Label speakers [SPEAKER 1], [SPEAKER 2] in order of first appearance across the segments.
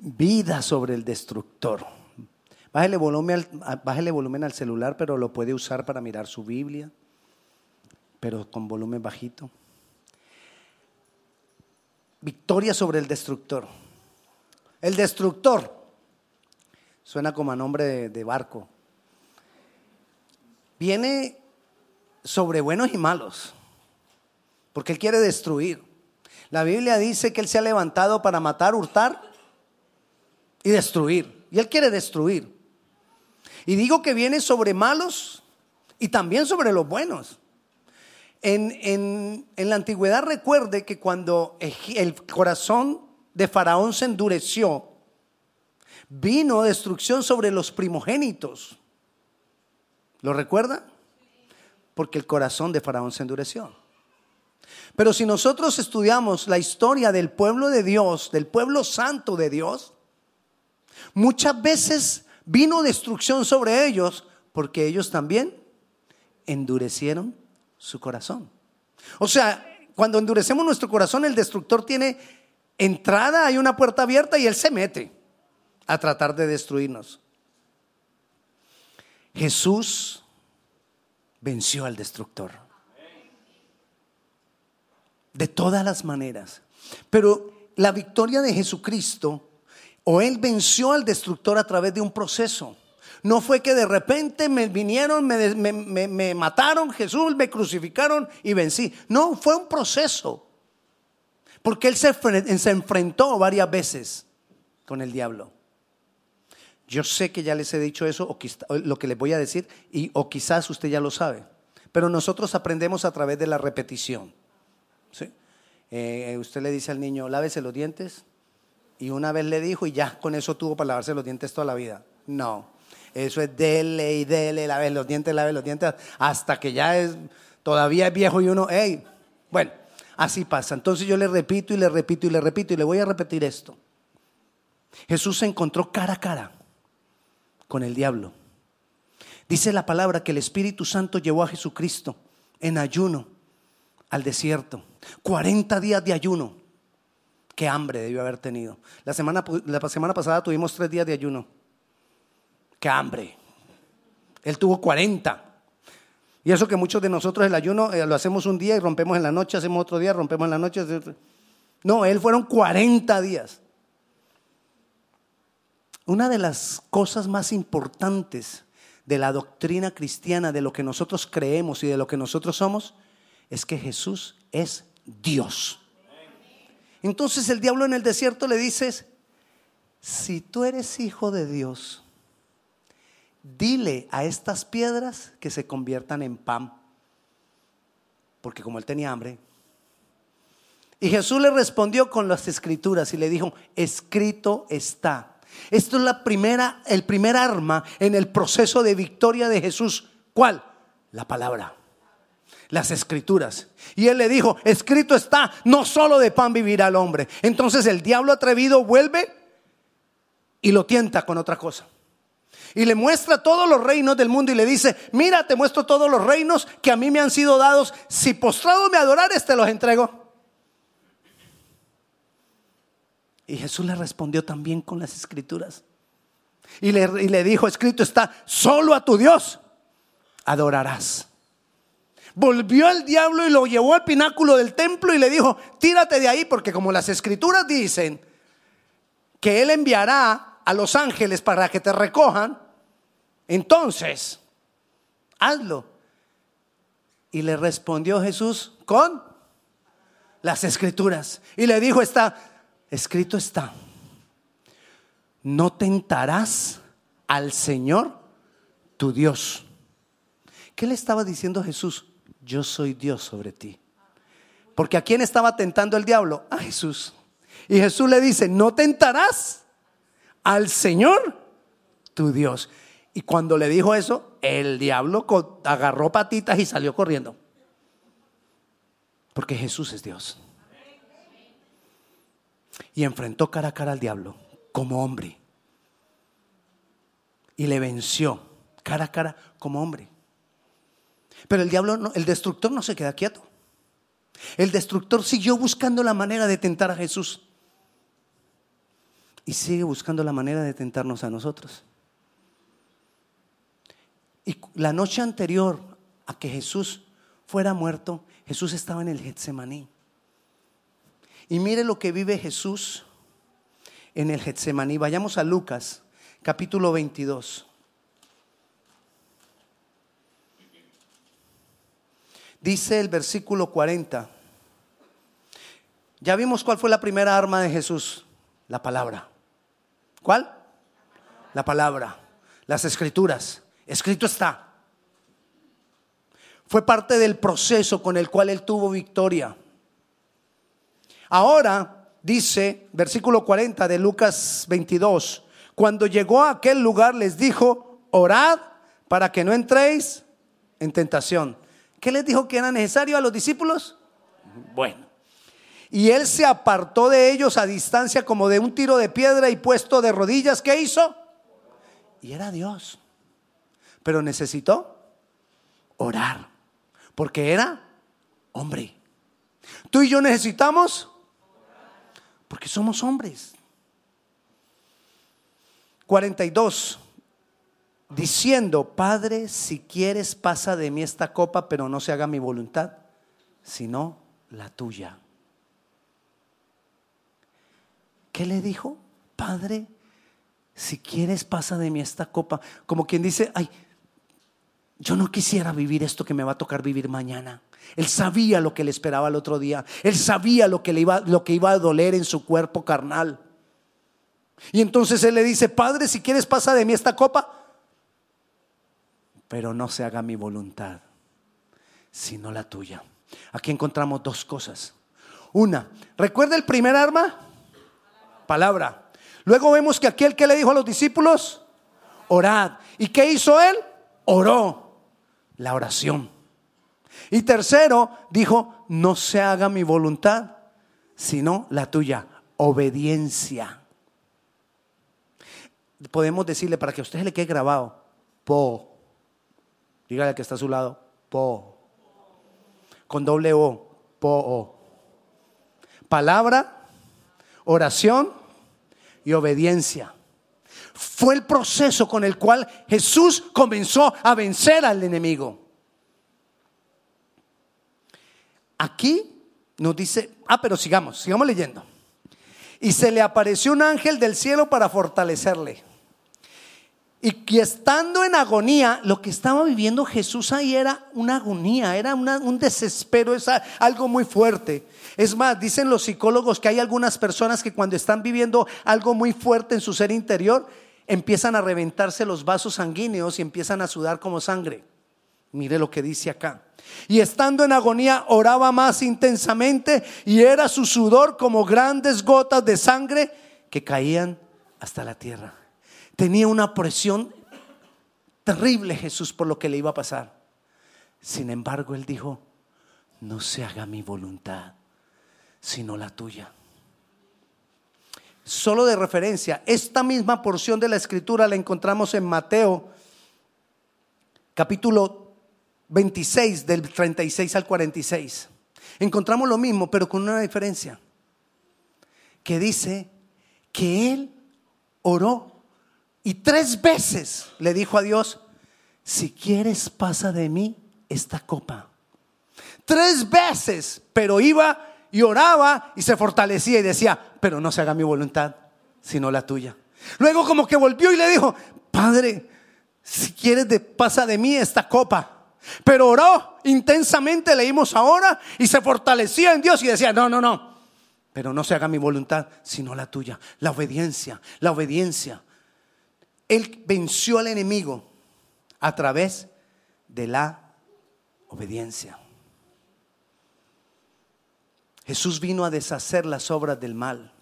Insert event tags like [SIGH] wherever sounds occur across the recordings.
[SPEAKER 1] vida sobre el destructor. Bájele volumen, al, volumen al celular, pero lo puede usar para mirar su Biblia, pero con volumen bajito. Victoria sobre el destructor. El destructor suena como a nombre de, de barco. Viene sobre buenos y malos, porque Él quiere destruir. La Biblia dice que Él se ha levantado para matar, hurtar y destruir. Y Él quiere destruir. Y digo que viene sobre malos y también sobre los buenos. En, la antigüedad recuerde que cuando el corazón de Faraón se endureció, vino destrucción sobre los primogénitos. ¿Lo recuerda? Porque el corazón de Faraón se endureció. Pero si nosotros estudiamos la historia del pueblo de Dios, del pueblo santo de Dios, muchas veces vino destrucción sobre ellos porque ellos también endurecieron su corazón. O sea, cuando endurecemos nuestro corazón, el destructor tiene entrada, hay una puerta abierta y él se mete a tratar de destruirnos. Jesús venció al destructor. De todas las maneras. Pero la victoria de Jesucristo o Él venció al destructor a través de un proceso. No fue que de repente me vinieron, me, mataron, Jesús, me crucificaron y vencí. No, fue un proceso. Porque Él se, se enfrentó varias veces con el diablo. Yo sé que ya les he dicho eso, o lo que les voy a decir, y, o quizás usted ya lo sabe. Pero nosotros aprendemos a través de la repetición. Eh, usted le dice al niño, lávese los dientes, y una vez le dijo y ya con eso tuvo para lavarse los dientes toda la vida. No, eso es dele y dele, lave los dientes, lave los dientes, hasta que ya es, todavía es viejo y uno, hey, bueno, así pasa. Entonces yo le repito y le repito y le repito y le voy a repetir esto. Jesús se encontró cara a cara con el diablo. Dice la palabra que el Espíritu Santo llevó a Jesucristo en ayuno al desierto. 40 días de ayuno. Qué hambre debió haber tenido. La semana, la semana pasada tuvimos tres días de ayuno. Qué hambre. Él tuvo 40. Y eso que muchos de nosotros el ayuno eh, lo hacemos un día y rompemos en la noche, hacemos otro día, rompemos en la noche. No, él fueron 40 días. Una de las cosas más importantes de la doctrina cristiana, de lo que nosotros creemos y de lo que nosotros somos, es que Jesús es Dios. Entonces el diablo en el desierto le dice, si tú eres hijo de Dios, dile a estas piedras que se conviertan en pan. Porque como él tenía hambre. Y Jesús le respondió con las escrituras y le dijo, escrito está. Esto es la primera, el primer arma en el proceso de victoria de Jesús. ¿Cuál? La palabra las escrituras. Y él le dijo, escrito está, no solo de pan vivirá el hombre. Entonces el diablo atrevido vuelve y lo tienta con otra cosa. Y le muestra todos los reinos del mundo y le dice, mira, te muestro todos los reinos que a mí me han sido dados. Si postrado me adorares, te los entrego. Y Jesús le respondió también con las escrituras. Y le, y le dijo, escrito está, solo a tu Dios adorarás. Volvió el diablo y lo llevó al pináculo del templo y le dijo, tírate de ahí, porque como las escrituras dicen que Él enviará a los ángeles para que te recojan, entonces, hazlo. Y le respondió Jesús con las escrituras. Y le dijo, está, escrito está, no tentarás al Señor tu Dios. ¿Qué le estaba diciendo Jesús? Yo soy Dios sobre ti. Porque a quién estaba tentando el diablo? A Jesús. Y Jesús le dice, no tentarás al Señor tu Dios. Y cuando le dijo eso, el diablo agarró patitas y salió corriendo. Porque Jesús es Dios. Y enfrentó cara a cara al diablo como hombre. Y le venció cara a cara como hombre. Pero el diablo, el destructor no se queda quieto. El destructor siguió buscando la manera de tentar a Jesús. y sigue buscando la manera de tentarnos a nosotros. Y la noche anterior a que Jesús fuera muerto, Jesús estaba en el Getsemaní. Y mire lo que vive Jesús en el Getsemaní. Vayamos a Lucas, capítulo 22. Dice el versículo 40. Ya vimos cuál fue la primera arma de Jesús, la palabra. ¿Cuál? La palabra, las escrituras. Escrito está. Fue parte del proceso con el cual él tuvo victoria. Ahora dice, versículo 40 de Lucas 22, cuando llegó a aquel lugar les dijo, orad para que no entréis en tentación. ¿Qué les dijo que era necesario a los discípulos? Bueno. Y él se apartó de ellos a distancia como de un tiro de piedra y puesto de rodillas. ¿Qué hizo? Y era Dios. Pero necesitó orar. Porque era hombre. Tú y yo necesitamos. Porque somos hombres. 42 diciendo, Padre, si quieres pasa de mí esta copa, pero no se haga mi voluntad, sino la tuya. ¿Qué le dijo? Padre, si quieres pasa de mí esta copa. Como quien dice, ay, yo no quisiera vivir esto que me va a tocar vivir mañana. Él sabía lo que le esperaba el otro día. Él sabía lo que, le iba, lo que iba a doler en su cuerpo carnal. Y entonces él le dice, Padre, si quieres pasa de mí esta copa, pero no se haga mi voluntad, sino la tuya. Aquí encontramos dos cosas. Una, ¿recuerda el primer arma? Palabra. Luego vemos que aquel que le dijo a los discípulos, orad. ¿Y qué hizo él? Oró. La oración. Y tercero, dijo, no se haga mi voluntad, sino la tuya. Obediencia. Podemos decirle para que a usted le quede grabado, po, Dígale que está a su lado, po. Con doble O, po. Palabra, oración y obediencia. Fue el proceso con el cual Jesús comenzó a vencer al enemigo. Aquí nos dice, ah, pero sigamos, sigamos leyendo. Y se le apareció un ángel del cielo para fortalecerle. Y que estando en agonía, lo que estaba viviendo Jesús ahí era una agonía, era un desespero, es algo muy fuerte. Es más, dicen los psicólogos que hay algunas personas que cuando están viviendo algo muy fuerte en su ser interior, empiezan a reventarse los vasos sanguíneos y empiezan a sudar como sangre. Mire lo que dice acá. Y estando en agonía, oraba más intensamente y era su sudor como grandes gotas de sangre que caían hasta la tierra. Tenía una presión terrible Jesús por lo que le iba a pasar. Sin embargo, él dijo, no se haga mi voluntad, sino la tuya. Solo de referencia, esta misma porción de la escritura la encontramos en Mateo capítulo 26 del 36 al 46. Encontramos lo mismo, pero con una diferencia, que dice que él oró y tres veces le dijo a Dios, si quieres pasa de mí esta copa. Tres veces, pero iba y oraba y se fortalecía y decía, pero no se haga mi voluntad, sino la tuya. Luego como que volvió y le dijo, Padre, si quieres pasa de mí esta copa. Pero oró intensamente, leímos ahora, y se fortalecía en Dios y decía, no, no, no, pero no se haga mi voluntad, sino la tuya. La obediencia, la obediencia. Él venció al enemigo a través de la obediencia. Jesús vino a deshacer las obras del mal.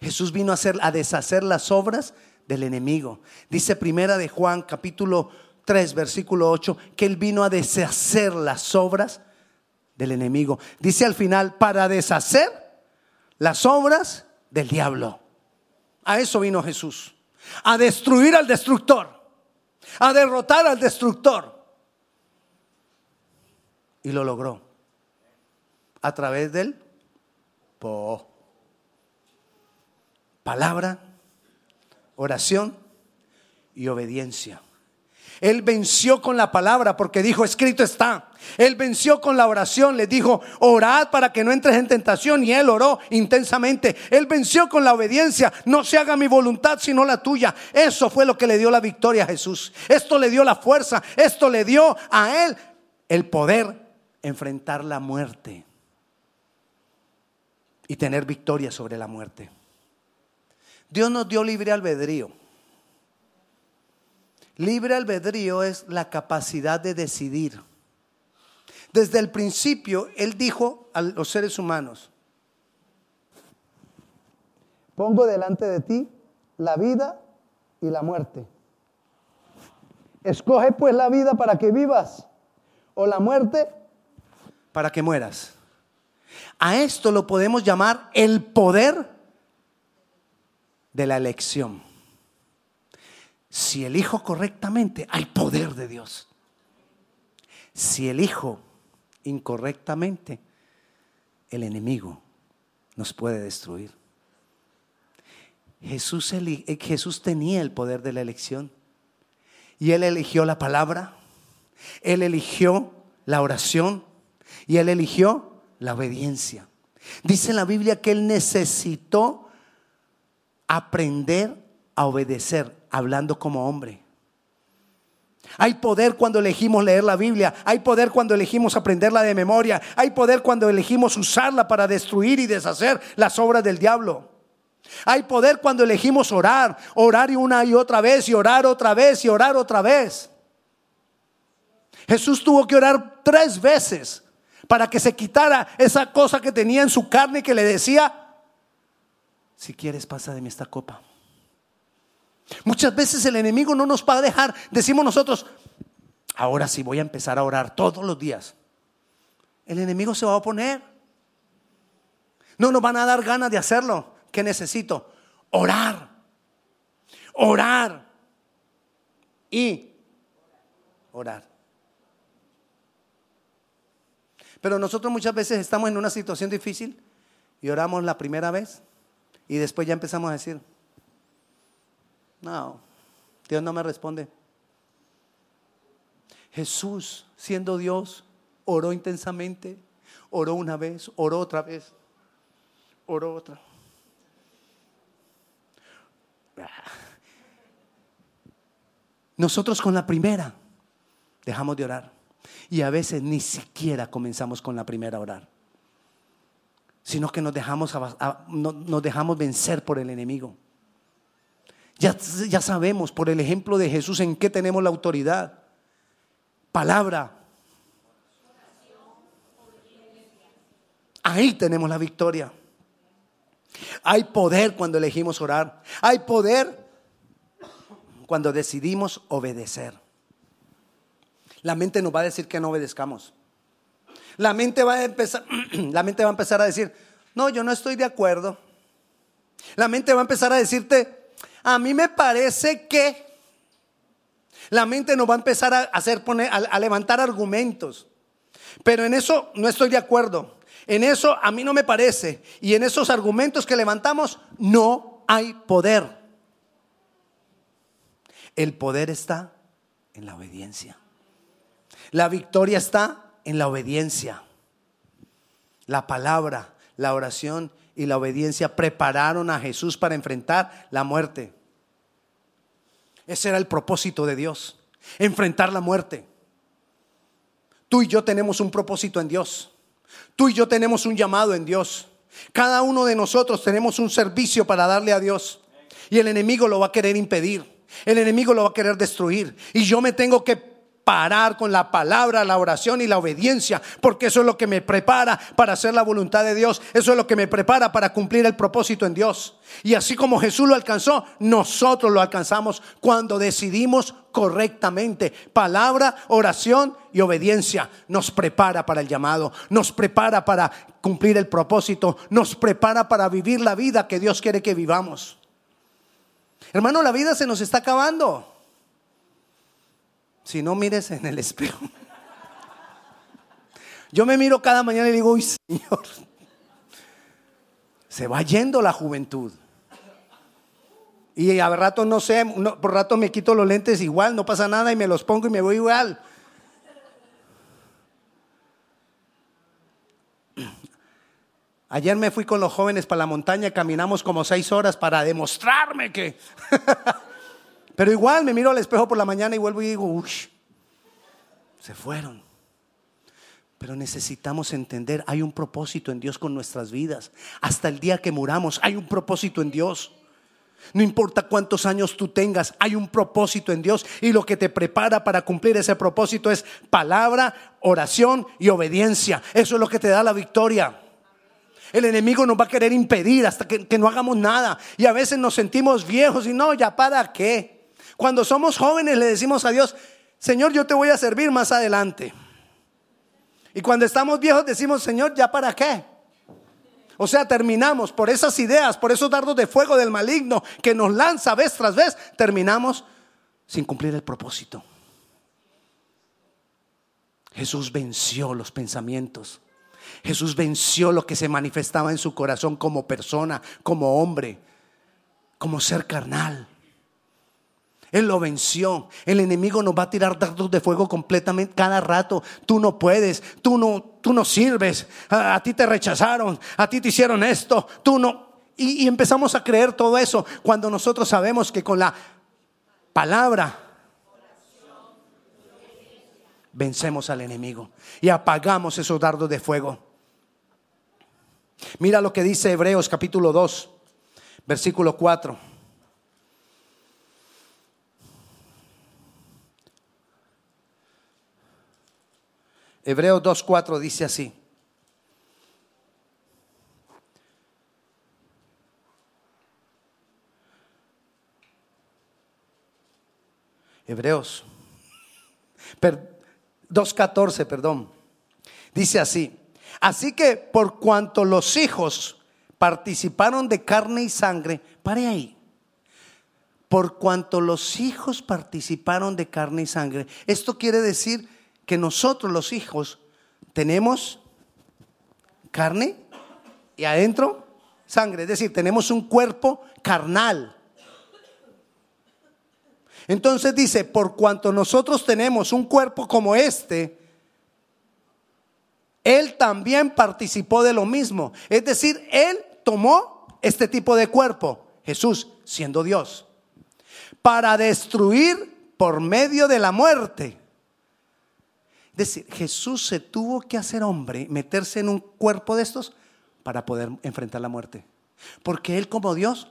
[SPEAKER 1] Jesús vino a, hacer, a deshacer las obras del enemigo. Dice primera de Juan capítulo 3 versículo 8 que él vino a deshacer las obras del enemigo. Dice al final para deshacer las obras del diablo. A eso vino Jesús a destruir al destructor, a derrotar al destructor. Y lo logró a través del po. Palabra, oración y obediencia. Él venció con la palabra porque dijo, escrito está. Él venció con la oración, le dijo, orad para que no entres en tentación. Y él oró intensamente. Él venció con la obediencia, no se haga mi voluntad sino la tuya. Eso fue lo que le dio la victoria a Jesús. Esto le dio la fuerza, esto le dio a él el poder enfrentar la muerte y tener victoria sobre la muerte. Dios nos dio libre albedrío. Libre albedrío es la capacidad de decidir. Desde el principio, Él dijo a los seres humanos, pongo delante de ti la vida y la muerte. Escoge pues la vida para que vivas o la muerte para que mueras. A esto lo podemos llamar el poder de la elección. Si elijo correctamente, hay poder de Dios. Si elijo incorrectamente, el enemigo nos puede destruir. Jesús, eh, Jesús tenía el poder de la elección y él eligió la palabra, él eligió la oración y él eligió la obediencia. Dice la Biblia que él necesitó aprender a obedecer hablando como hombre. Hay poder cuando elegimos leer la Biblia. Hay poder cuando elegimos aprenderla de memoria. Hay poder cuando elegimos usarla para destruir y deshacer las obras del diablo. Hay poder cuando elegimos orar, orar una y otra vez y orar otra vez y orar otra vez. Jesús tuvo que orar tres veces para que se quitara esa cosa que tenía en su carne que le decía, si quieres pasa de mí esta copa. Muchas veces el enemigo no nos va a dejar, decimos nosotros, ahora sí voy a empezar a orar todos los días. El enemigo se va a oponer. No nos van a dar ganas de hacerlo. ¿Qué necesito? Orar. Orar. Y orar. Pero nosotros muchas veces estamos en una situación difícil y oramos la primera vez y después ya empezamos a decir, no, Dios no me responde. Jesús, siendo Dios, oró intensamente, oró una vez, oró otra vez, oró otra. Nosotros con la primera dejamos de orar y a veces ni siquiera comenzamos con la primera a orar, sino que nos dejamos, nos dejamos vencer por el enemigo. Ya, sabemos por el ejemplo de Jesús en qué tenemos la autoridad. Palabra. Ahí tenemos la victoria. Hay poder cuando elegimos orar. Hay poder cuando decidimos obedecer. La mente nos va a decir que no obedezcamos. La mente va a empezar, [CLEARS THROAT] la mente va a empezar a decir, no, yo no estoy de acuerdo. La mente va a empezar a decirte, a mí me parece que la mente nos va a empezar a hacer a, levantar argumentos. Pero en eso no estoy de acuerdo. En eso a mí no me parece. Y en esos argumentos que levantamos no hay poder. El poder está en la obediencia. La victoria está en la obediencia. La palabra, la oración y la obediencia prepararon a Jesús para enfrentar la muerte. Ese era el propósito de Dios, enfrentar la muerte. Tú y yo tenemos un propósito en Dios. Tú y yo tenemos un llamado en Dios. Cada uno de nosotros tenemos un servicio para darle a Dios. Y el enemigo lo va a querer impedir. El enemigo lo va a querer destruir. Y yo me tengo que parar con la palabra, la oración y la obediencia, porque eso es lo que me prepara para hacer la voluntad de Dios, eso es lo que me prepara para cumplir el propósito en Dios. Y así como Jesús lo alcanzó, nosotros lo alcanzamos cuando decidimos correctamente. Palabra, oración y obediencia nos prepara para el llamado, nos prepara para cumplir el propósito, nos prepara para vivir la vida que Dios quiere que vivamos. Hermano, la vida se nos está acabando. Si no mires en el espejo. Yo me miro cada mañana y digo, uy Señor, se va yendo la juventud. Y a rato no sé, por rato me quito los lentes igual, no pasa nada y me los pongo y me voy igual. Ayer me fui con los jóvenes para la montaña, caminamos como seis horas para demostrarme que... [LAUGHS] Pero igual me miro al espejo por la mañana y vuelvo y digo, uy, se fueron. Pero necesitamos entender, hay un propósito en Dios con nuestras vidas. Hasta el día que muramos, hay un propósito en Dios. No importa cuántos años tú tengas, hay un propósito en Dios y lo que te prepara para cumplir ese propósito es palabra, oración y obediencia. Eso es lo que te da la victoria. El enemigo nos va a querer impedir hasta que, que, no hagamos nada. Y a veces nos sentimos viejos y no, ya para qué. Cuando somos jóvenes le decimos a Dios, Señor, yo te voy a servir más adelante. Y cuando estamos viejos decimos, Señor, ¿ya para qué? O sea, terminamos por esas ideas, por esos dardos de fuego del maligno que nos lanza vez tras vez, terminamos sin cumplir el propósito. Jesús venció los pensamientos. Jesús venció lo que se manifestaba en su corazón como persona, como hombre, como ser carnal. Él lo venció. El enemigo nos va a tirar dardos de fuego completamente cada rato. Tú no puedes, tú no, tú no sirves. A, ti te rechazaron, a ti te hicieron esto, tú no. Y, y empezamos a creer todo eso cuando nosotros sabemos que con la palabra vencemos al enemigo y apagamos esos dardos de fuego. Mira lo que dice Hebreos capítulo 2, versículo 4. Hebreos 2.4 dice así. Hebreos 2.14, perdón. Dice así. Así que por cuanto los hijos participaron de carne y sangre, pare ahí. Por cuanto los hijos participaron de carne y sangre. Esto quiere decir que nosotros los hijos tenemos carne y adentro sangre, es decir, tenemos un cuerpo carnal. Entonces dice, por cuanto nosotros tenemos un cuerpo como este, Él también participó de lo mismo. Es decir, Él tomó este tipo de cuerpo, Jesús siendo Dios, para destruir por medio de la muerte decir, Jesús se tuvo que hacer hombre, meterse en un cuerpo de estos para poder enfrentar la muerte. Porque Él como Dios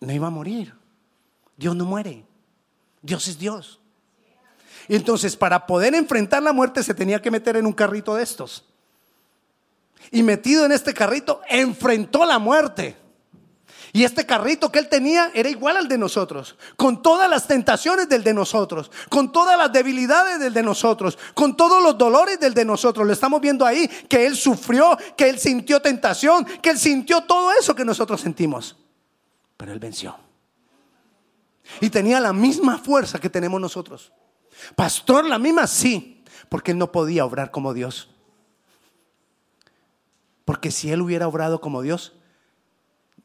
[SPEAKER 1] no iba a morir. Dios no muere. Dios es Dios. Y entonces para poder enfrentar la muerte se tenía que meter en un carrito de estos. Y metido en este carrito, enfrentó la muerte. Y este carrito que él tenía era igual al de nosotros, con todas las tentaciones del de nosotros, con todas las debilidades del de nosotros, con todos los dolores del de nosotros. Lo estamos viendo ahí, que él sufrió, que él sintió tentación, que él sintió todo eso que nosotros sentimos. Pero él venció. Y tenía la misma fuerza que tenemos nosotros. Pastor, la misma sí, porque él no podía obrar como Dios. Porque si él hubiera obrado como Dios,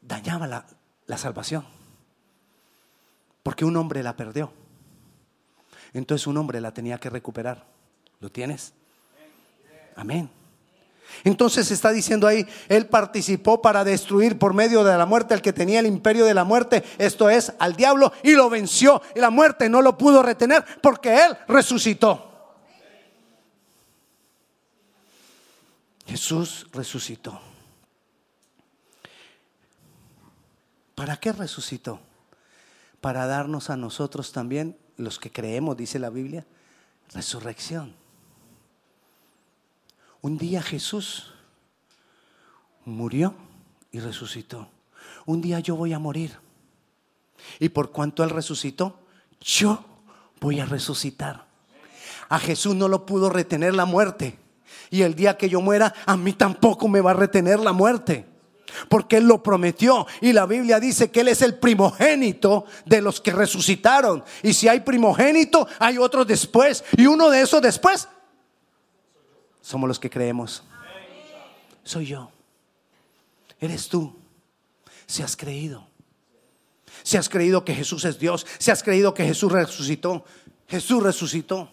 [SPEAKER 1] dañaba la, salvación. Porque un hombre la perdió. Entonces un hombre la tenía que recuperar. ¿Lo tienes? Amén. Entonces está diciendo ahí, Él participó para destruir por medio de la muerte al que tenía el imperio de la muerte, esto es, al diablo, y lo venció. Y la muerte no lo pudo retener porque Él resucitó. Jesús resucitó. ¿Para qué resucitó? Para darnos a nosotros también, los que creemos, dice la Biblia, resurrección. Un día Jesús murió y resucitó. Un día yo voy a morir. Y por cuanto Él resucitó, yo voy a resucitar. A Jesús no lo pudo retener la muerte. Y el día que yo muera, a mí tampoco me va a retener la muerte porque Él lo prometió. Y la Biblia dice que Él es el primogénito de los que resucitaron. Y si hay primogénito, hay otros después. Y uno de esos después somos los que creemos. Soy yo. Eres tú. Si has creído. Si has creído que Jesús es Dios, si has creído que Jesús resucitó, Jesús resucitó.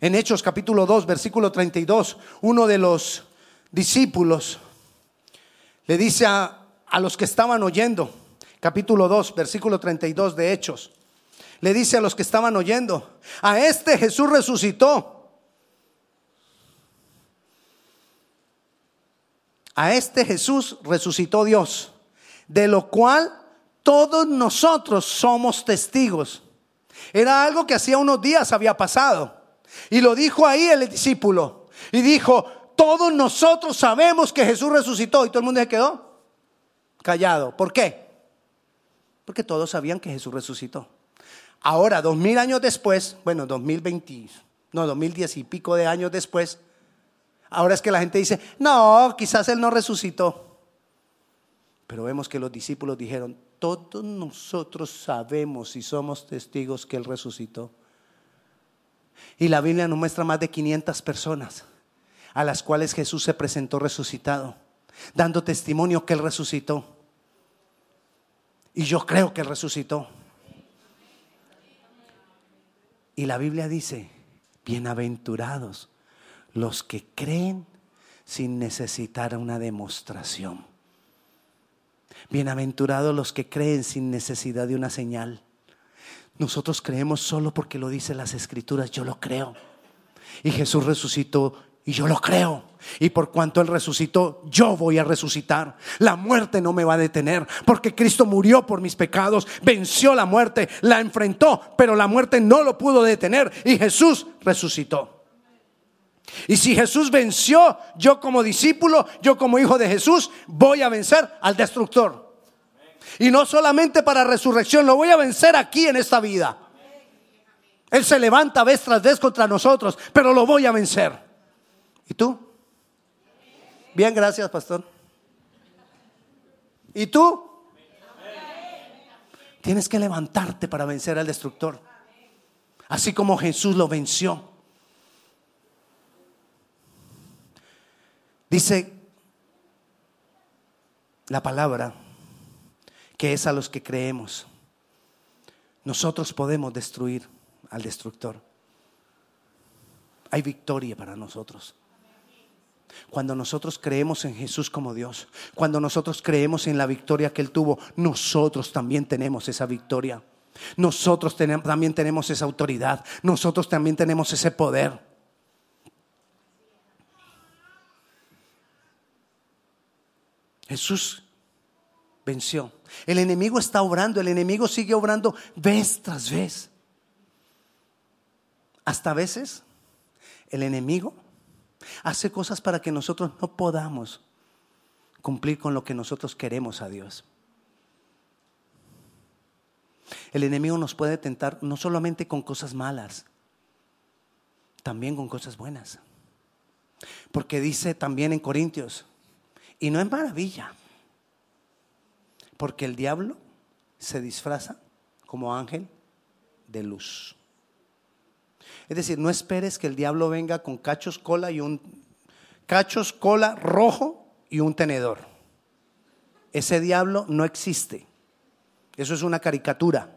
[SPEAKER 1] En Hechos capítulo 2, versículo 32, uno de los discípulos le dice a, a los que estaban oyendo, capítulo 2, versículo 32 de Hechos, le dice a los que estaban oyendo, a este Jesús resucitó. A este Jesús resucitó Dios, de lo cual todos nosotros somos testigos. Era algo que hacía unos días había pasado. Y lo dijo ahí el discípulo. Y dijo, todos nosotros sabemos que Jesús resucitó. Y todo el mundo se quedó callado. ¿Por qué? Porque todos sabían que Jesús resucitó. Ahora, dos mil años después, bueno, dos mil veinte, no, dos mil diez y pico de años después, ahora es que la gente dice, no, quizás Él no resucitó. Pero vemos que los discípulos dijeron, todos nosotros sabemos y somos testigos que Él resucitó. Y la Biblia nos muestra más de 500 personas a las cuales Jesús se presentó resucitado, dando testimonio que Él resucitó. Y yo creo que Él resucitó. Y la Biblia dice, bienaventurados los que creen sin necesitar una demostración. Bienaventurados los que creen sin necesidad de una señal. Nosotros creemos solo porque lo dicen las escrituras, yo lo creo. Y Jesús resucitó y yo lo creo. Y por cuanto Él resucitó, yo voy a resucitar. La muerte no me va a detener, porque Cristo murió por mis pecados, venció la muerte, la enfrentó, pero la muerte no lo pudo detener y Jesús resucitó. Y si Jesús venció, yo como discípulo, yo como hijo de Jesús, voy a vencer al destructor. Y no solamente para resurrección, lo voy a vencer aquí en esta vida. Él se levanta vez tras vez contra nosotros, pero lo voy a vencer. ¿Y tú? Bien, gracias, pastor. ¿Y tú? Tienes que levantarte para vencer al destructor. Así como Jesús lo venció. Dice la palabra que es a los que creemos. Nosotros podemos destruir al destructor. Hay victoria para nosotros. Cuando nosotros creemos en Jesús como Dios, cuando nosotros creemos en la victoria que Él tuvo, nosotros también tenemos esa victoria. Nosotros también tenemos esa autoridad. Nosotros también tenemos ese poder. Jesús venció. El enemigo está obrando, el enemigo sigue obrando vez tras vez. Hasta veces el enemigo hace cosas para que nosotros no podamos cumplir con lo que nosotros queremos a Dios. El enemigo nos puede tentar no solamente con cosas malas, también con cosas buenas. Porque dice también en Corintios, y no es maravilla, porque el diablo se disfraza como ángel de luz. Es decir, no esperes que el diablo venga con cachos, cola y un cachos, cola rojo y un tenedor. Ese diablo no existe. Eso es una caricatura,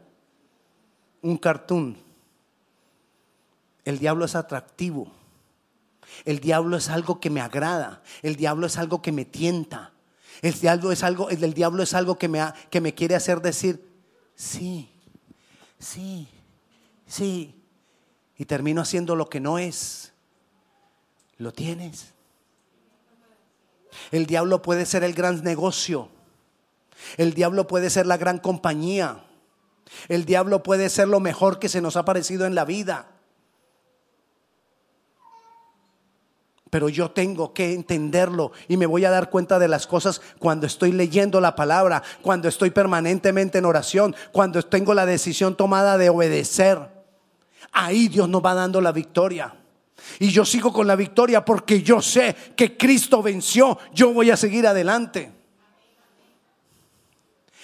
[SPEAKER 1] un cartoon. El diablo es atractivo. El diablo es algo que me agrada. El diablo es algo que me tienta. El diablo es algo, diablo es algo que me, que me quiere hacer decir, sí, sí, sí. Y termino haciendo lo que no es. ¿Lo tienes? El diablo puede ser el gran negocio. El diablo puede ser la gran compañía. El diablo puede ser lo mejor que se nos ha parecido en la vida. pero yo tengo que entenderlo y me voy a dar cuenta de las cosas cuando estoy leyendo la palabra, cuando estoy permanentemente en oración, cuando tengo la decisión tomada de obedecer. Ahí Dios nos va dando la victoria. Y yo sigo con la victoria porque yo sé que Cristo venció. Yo voy a seguir adelante.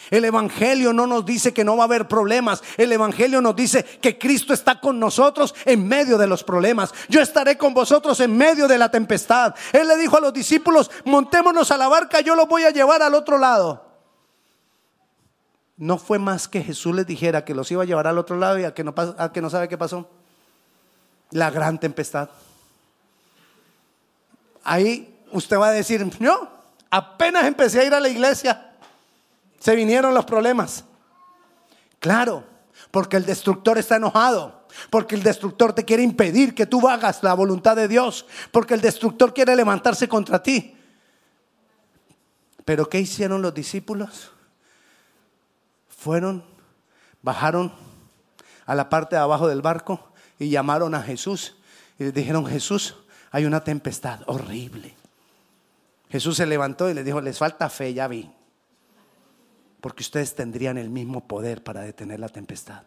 [SPEAKER 1] El Evangelio no nos dice que no va a haber problemas. El Evangelio nos dice que Cristo está con nosotros en medio de los problemas. Yo estaré con vosotros en medio de la tempestad. Él le dijo a los discípulos, montémonos a la barca, yo los voy a llevar al otro lado. No fue más que Jesús les dijera que los iba a llevar al otro lado y a que no, a que no sabe qué pasó. La gran tempestad. Ahí usted va a decir, no, apenas empecé a ir a la iglesia, se vinieron los problemas. Claro, porque el destructor está enojado, porque el destructor te quiere impedir que tú hagas la voluntad de Dios, porque el destructor quiere levantarse contra ti. Pero ¿qué hicieron los discípulos? Fueron, bajaron a la parte de abajo del barco y llamaron a Jesús y le dijeron, Jesús, hay una tempestad horrible. Jesús se levantó y le dijo, les falta fe, ya vi porque ustedes tendrían el mismo poder para detener la tempestad.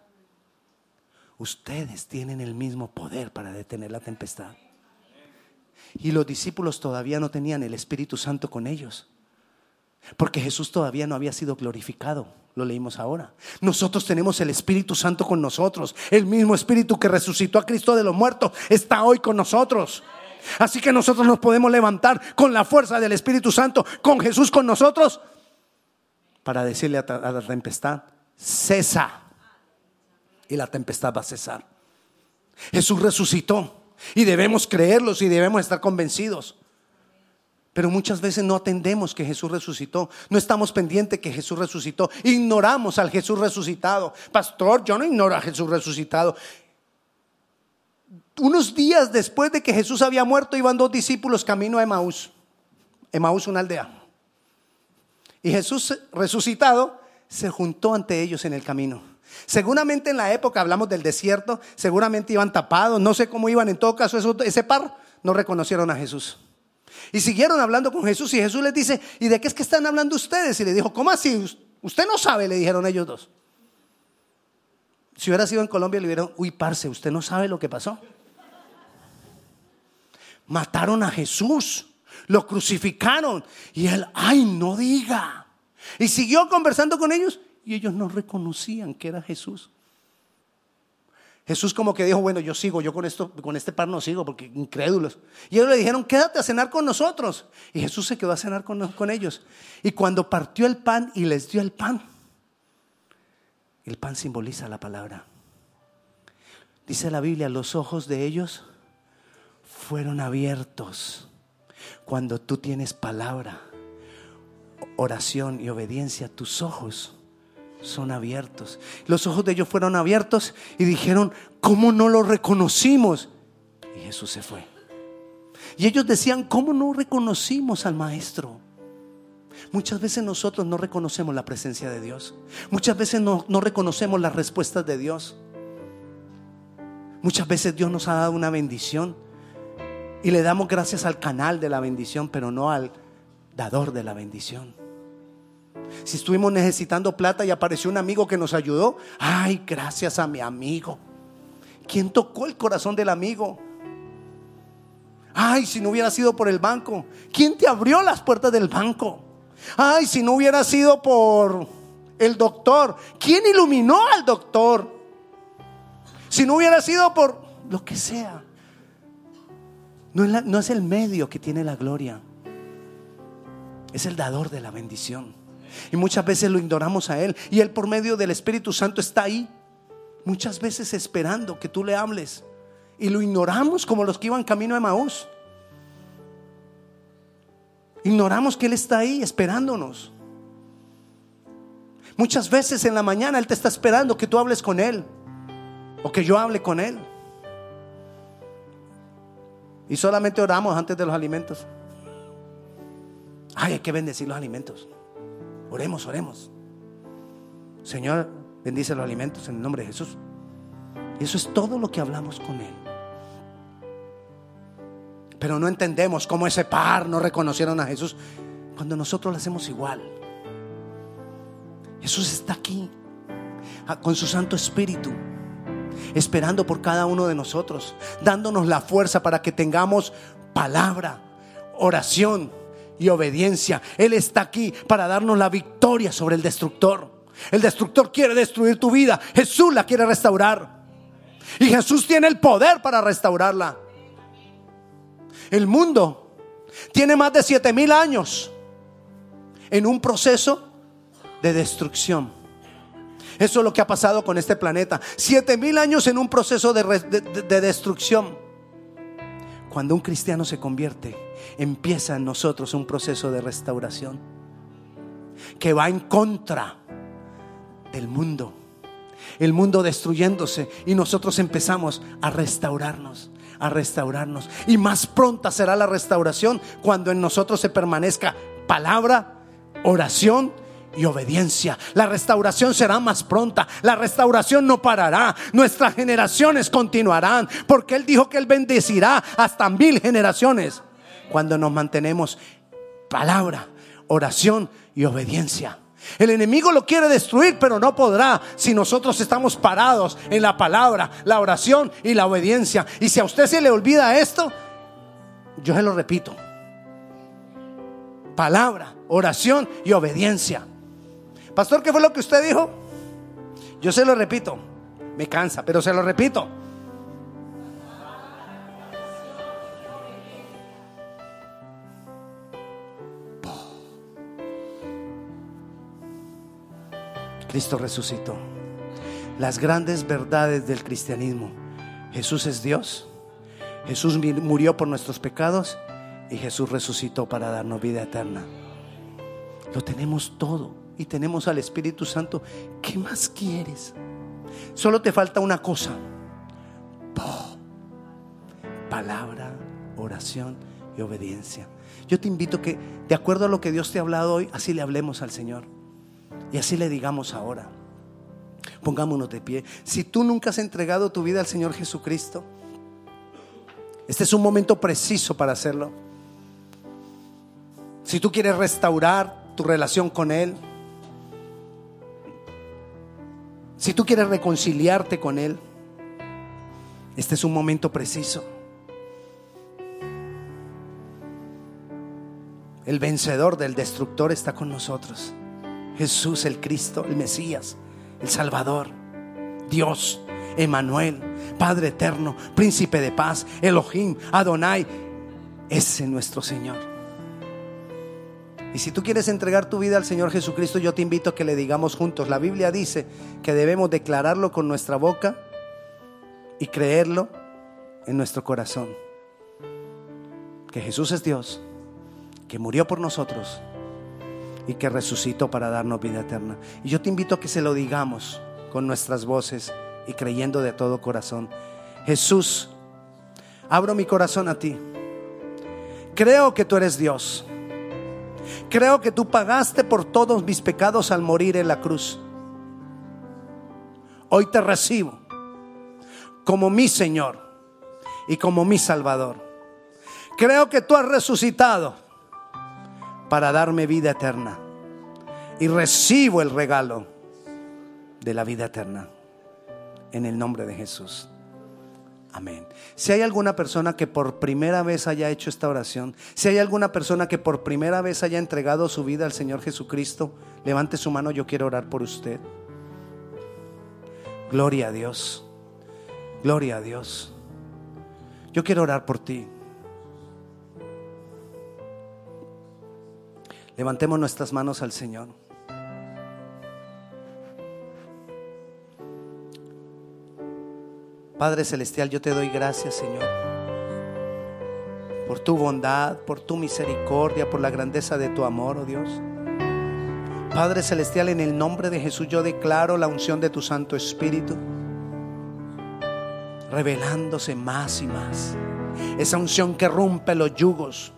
[SPEAKER 1] Ustedes tienen el mismo poder para detener la tempestad. Y los discípulos todavía no tenían el Espíritu Santo con ellos. Porque Jesús todavía no había sido glorificado. Lo leímos ahora. Nosotros tenemos el Espíritu Santo con nosotros. El mismo Espíritu que resucitó a Cristo de los muertos está hoy con nosotros. Así que nosotros nos podemos levantar con la fuerza del Espíritu Santo, con Jesús con nosotros para decirle a, la tempestad, cesa. Y la tempestad va a cesar. Jesús resucitó y debemos creerlos y debemos estar convencidos. Pero muchas veces no atendemos que Jesús resucitó. No estamos pendientes que Jesús resucitó. Ignoramos al Jesús resucitado. Pastor, yo no ignoro a Jesús resucitado. Unos días después de que Jesús había muerto, iban dos discípulos camino a Emaús. Emaús, una aldea. Y Jesús resucitado se juntó ante ellos en el camino. Seguramente en la época, hablamos del desierto, seguramente iban tapados, no sé cómo iban, en todo caso ese par no reconocieron a Jesús. Y siguieron hablando con Jesús y Jesús les dice, ¿y de qué es que están hablando ustedes? Y le dijo, ¿cómo así? Usted no sabe, le dijeron ellos dos. Si hubiera sido en Colombia, le hubieran, uy, parce, usted no sabe lo que pasó. Mataron a Jesús lo crucificaron. Y él, ay, no diga. Y siguió conversando con ellos y ellos no reconocían que era Jesús. Jesús como que dijo, bueno, yo sigo, yo con esto, con este par no sigo porque incrédulos. Y ellos le dijeron, quédate a cenar con nosotros. Y Jesús se quedó a cenar con, con ellos. Y cuando partió el pan y les dio el pan, el pan simboliza la palabra. Dice la Biblia, los ojos de ellos fueron abiertos cuando tú tienes palabra, oración y obediencia, tus ojos son abiertos. Los ojos de ellos fueron abiertos y dijeron, ¿cómo no lo reconocimos? Y Jesús se fue. Y ellos decían, ¿cómo no reconocimos al Maestro? Muchas veces nosotros no reconocemos la presencia de Dios. Muchas veces no, no, reconocemos las respuestas de Dios. Muchas veces Dios nos ha dado una bendición y le damos gracias al canal de la bendición, pero no al dador de la bendición. Si estuvimos necesitando plata y apareció un amigo que nos ayudó, ay, gracias a mi amigo. ¿Quién tocó el corazón del amigo? Ay, si no hubiera sido por el banco, ¿quién te abrió las puertas del banco? Ay, si no hubiera sido por el doctor, ¿quién iluminó al doctor? Si no hubiera sido por lo que sea. No es, el medio que tiene la gloria, es el dador de la bendición. Y muchas veces lo ignoramos a Él. Y Él por medio del Espíritu Santo está ahí. Muchas veces esperando que tú le hables. Y lo ignoramos como los que iban camino a Maús. Ignoramos que Él está ahí esperándonos. Muchas veces en la mañana Él te está esperando que tú hables con Él. O que yo hable con Él. Y solamente oramos antes de los alimentos. Ay, hay que bendecir los alimentos. Oremos, oremos. Señor, bendice los alimentos en el nombre de Jesús. Eso es todo lo que hablamos con Él. Pero no entendemos cómo ese par no reconocieron a Jesús cuando nosotros lo hacemos igual. Jesús está aquí ah, con su Santo Espíritu esperando por cada uno de nosotros, dándonos la fuerza para que tengamos palabra, oración y obediencia. Él está aquí para darnos la victoria sobre el destructor. El destructor quiere destruir tu vida, Jesús la quiere restaurar. Y Jesús tiene el poder para restaurarla. El mundo tiene más de siete mil años en un proceso de destrucción. Eso es lo que ha pasado con este planeta. Siete mil años en un proceso de, de, de destrucción. Cuando un cristiano se convierte, empieza en nosotros un proceso de restauración que va en contra del mundo. El mundo destruyéndose y nosotros empezamos a restaurarnos, a restaurarnos. Y más pronta será la restauración cuando en nosotros se permanezca palabra, oración y obediencia. La restauración será más pronta. La restauración no parará. Nuestras generaciones continuarán. Porque Él dijo que Él bendecirá hasta mil generaciones. Cuando nos mantenemos palabra, oración y obediencia. El enemigo lo quiere destruir, pero no podrá si nosotros estamos parados en la palabra, la oración y la obediencia. Y si a usted se le olvida esto, yo se lo repito. Palabra, oración y obediencia. Pastor, ¿qué fue lo que usted dijo? Yo se lo repito. Me cansa, pero se lo repito. Cristo resucitó. Las grandes verdades del cristianismo. Jesús es Dios. Jesús murió por nuestros pecados y Jesús resucitó para darnos vida eterna. Lo tenemos todo y tenemos al Espíritu Santo. ¿Qué más quieres? Solo te falta una cosa. Palabra, oración y obediencia. Yo te invito que, de acuerdo a lo que Dios te ha hablado hoy, así le hablemos al Señor. Y así le digamos ahora. Pongámonos de pie. Si tú nunca has entregado tu vida al Señor Jesucristo, este es un momento preciso para hacerlo. Si tú quieres restaurar tu relación con Él, si tú quieres reconciliarte con Él, este es un momento preciso. El vencedor del destructor está con nosotros. Jesús el Cristo, el Mesías, el Salvador, Dios, Emanuel, Padre eterno, Príncipe de paz, Elohim, Adonai, ese es nuestro Señor. Y si tú quieres entregar tu vida al Señor Jesucristo, yo te invito a que le digamos juntos. La Biblia dice que debemos declararlo con nuestra boca y creerlo en nuestro corazón. Que Jesús es Dios, que murió por nosotros y que resucitó para darnos vida eterna. Y yo te invito a que se lo digamos con nuestras voces y creyendo de todo corazón. Jesús, abro mi corazón a ti. Creo que tú eres Dios. Creo que tú pagaste por todos mis pecados al morir en la cruz. Hoy te recibo como mi Señor y como mi Salvador. Creo que tú has resucitado para darme vida eterna. Y recibo el regalo de la vida eterna. En el nombre de Jesús. Amén. Si hay alguna persona que por primera vez haya hecho esta oración, si hay alguna persona que por primera vez haya entregado su vida al Señor Jesucristo, levante su mano, yo quiero orar por usted. Gloria a Dios. Gloria a Dios. Yo quiero orar por ti. Levantemos nuestras manos al Señor. Padre Celestial, yo te doy gracias, Señor, por tu bondad, por tu misericordia, por la grandeza de tu amor, oh Dios. Padre Celestial, en el nombre de Jesús yo declaro la unción de tu Santo Espíritu, revelándose más y más. Esa unción que rompe los yugos,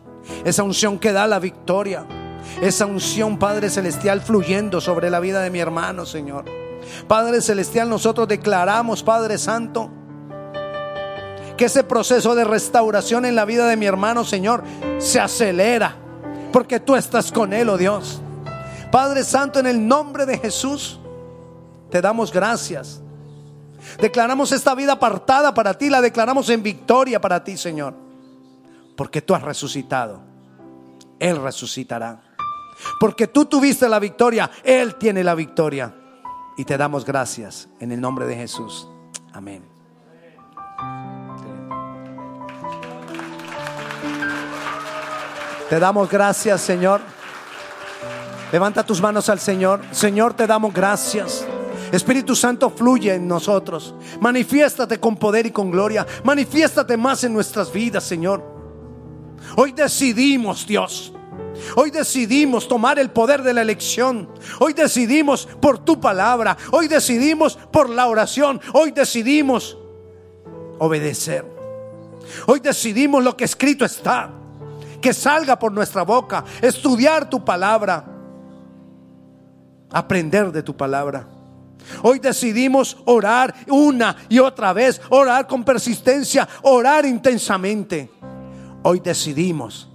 [SPEAKER 1] esa unción que da la victoria esa unción, Padre Celestial, fluyendo sobre la vida de mi hermano, Señor. Padre Celestial, nosotros declaramos, Padre Santo, que ese proceso de restauración en la vida de mi hermano, Señor, se acelera, porque tú estás con él, oh Dios. Padre Santo, en el nombre de Jesús, te damos gracias. Declaramos esta vida apartada para ti, la declaramos en victoria para ti, Señor, porque tú has resucitado. Él resucitará. Porque tú tuviste la victoria, Él tiene la victoria. Y te damos gracias en el nombre de Jesús. Amén. Te damos gracias, Señor. Levanta tus manos al Señor. Señor, te damos gracias. Espíritu Santo fluye en nosotros. Manifiéstate con poder y con gloria. Manifiéstate más en nuestras vidas, Señor. Hoy decidimos, Dios. Hoy decidimos tomar el poder de la elección. Hoy decidimos por tu palabra. Hoy decidimos por la oración. Hoy decidimos obedecer. Hoy decidimos lo que escrito está. Que salga por nuestra boca. Estudiar tu palabra. Aprender de tu palabra. Hoy decidimos orar una y otra vez, orar con persistencia, orar intensamente. Hoy decidimos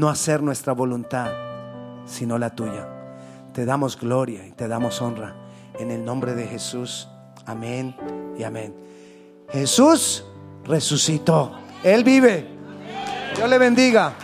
[SPEAKER 1] no hacer nuestra voluntad, sino la tuya. Te damos gloria y te damos honra en el nombre de Jesús. Amén y amén. Jesús resucitó. Él vive. Dios le bendiga.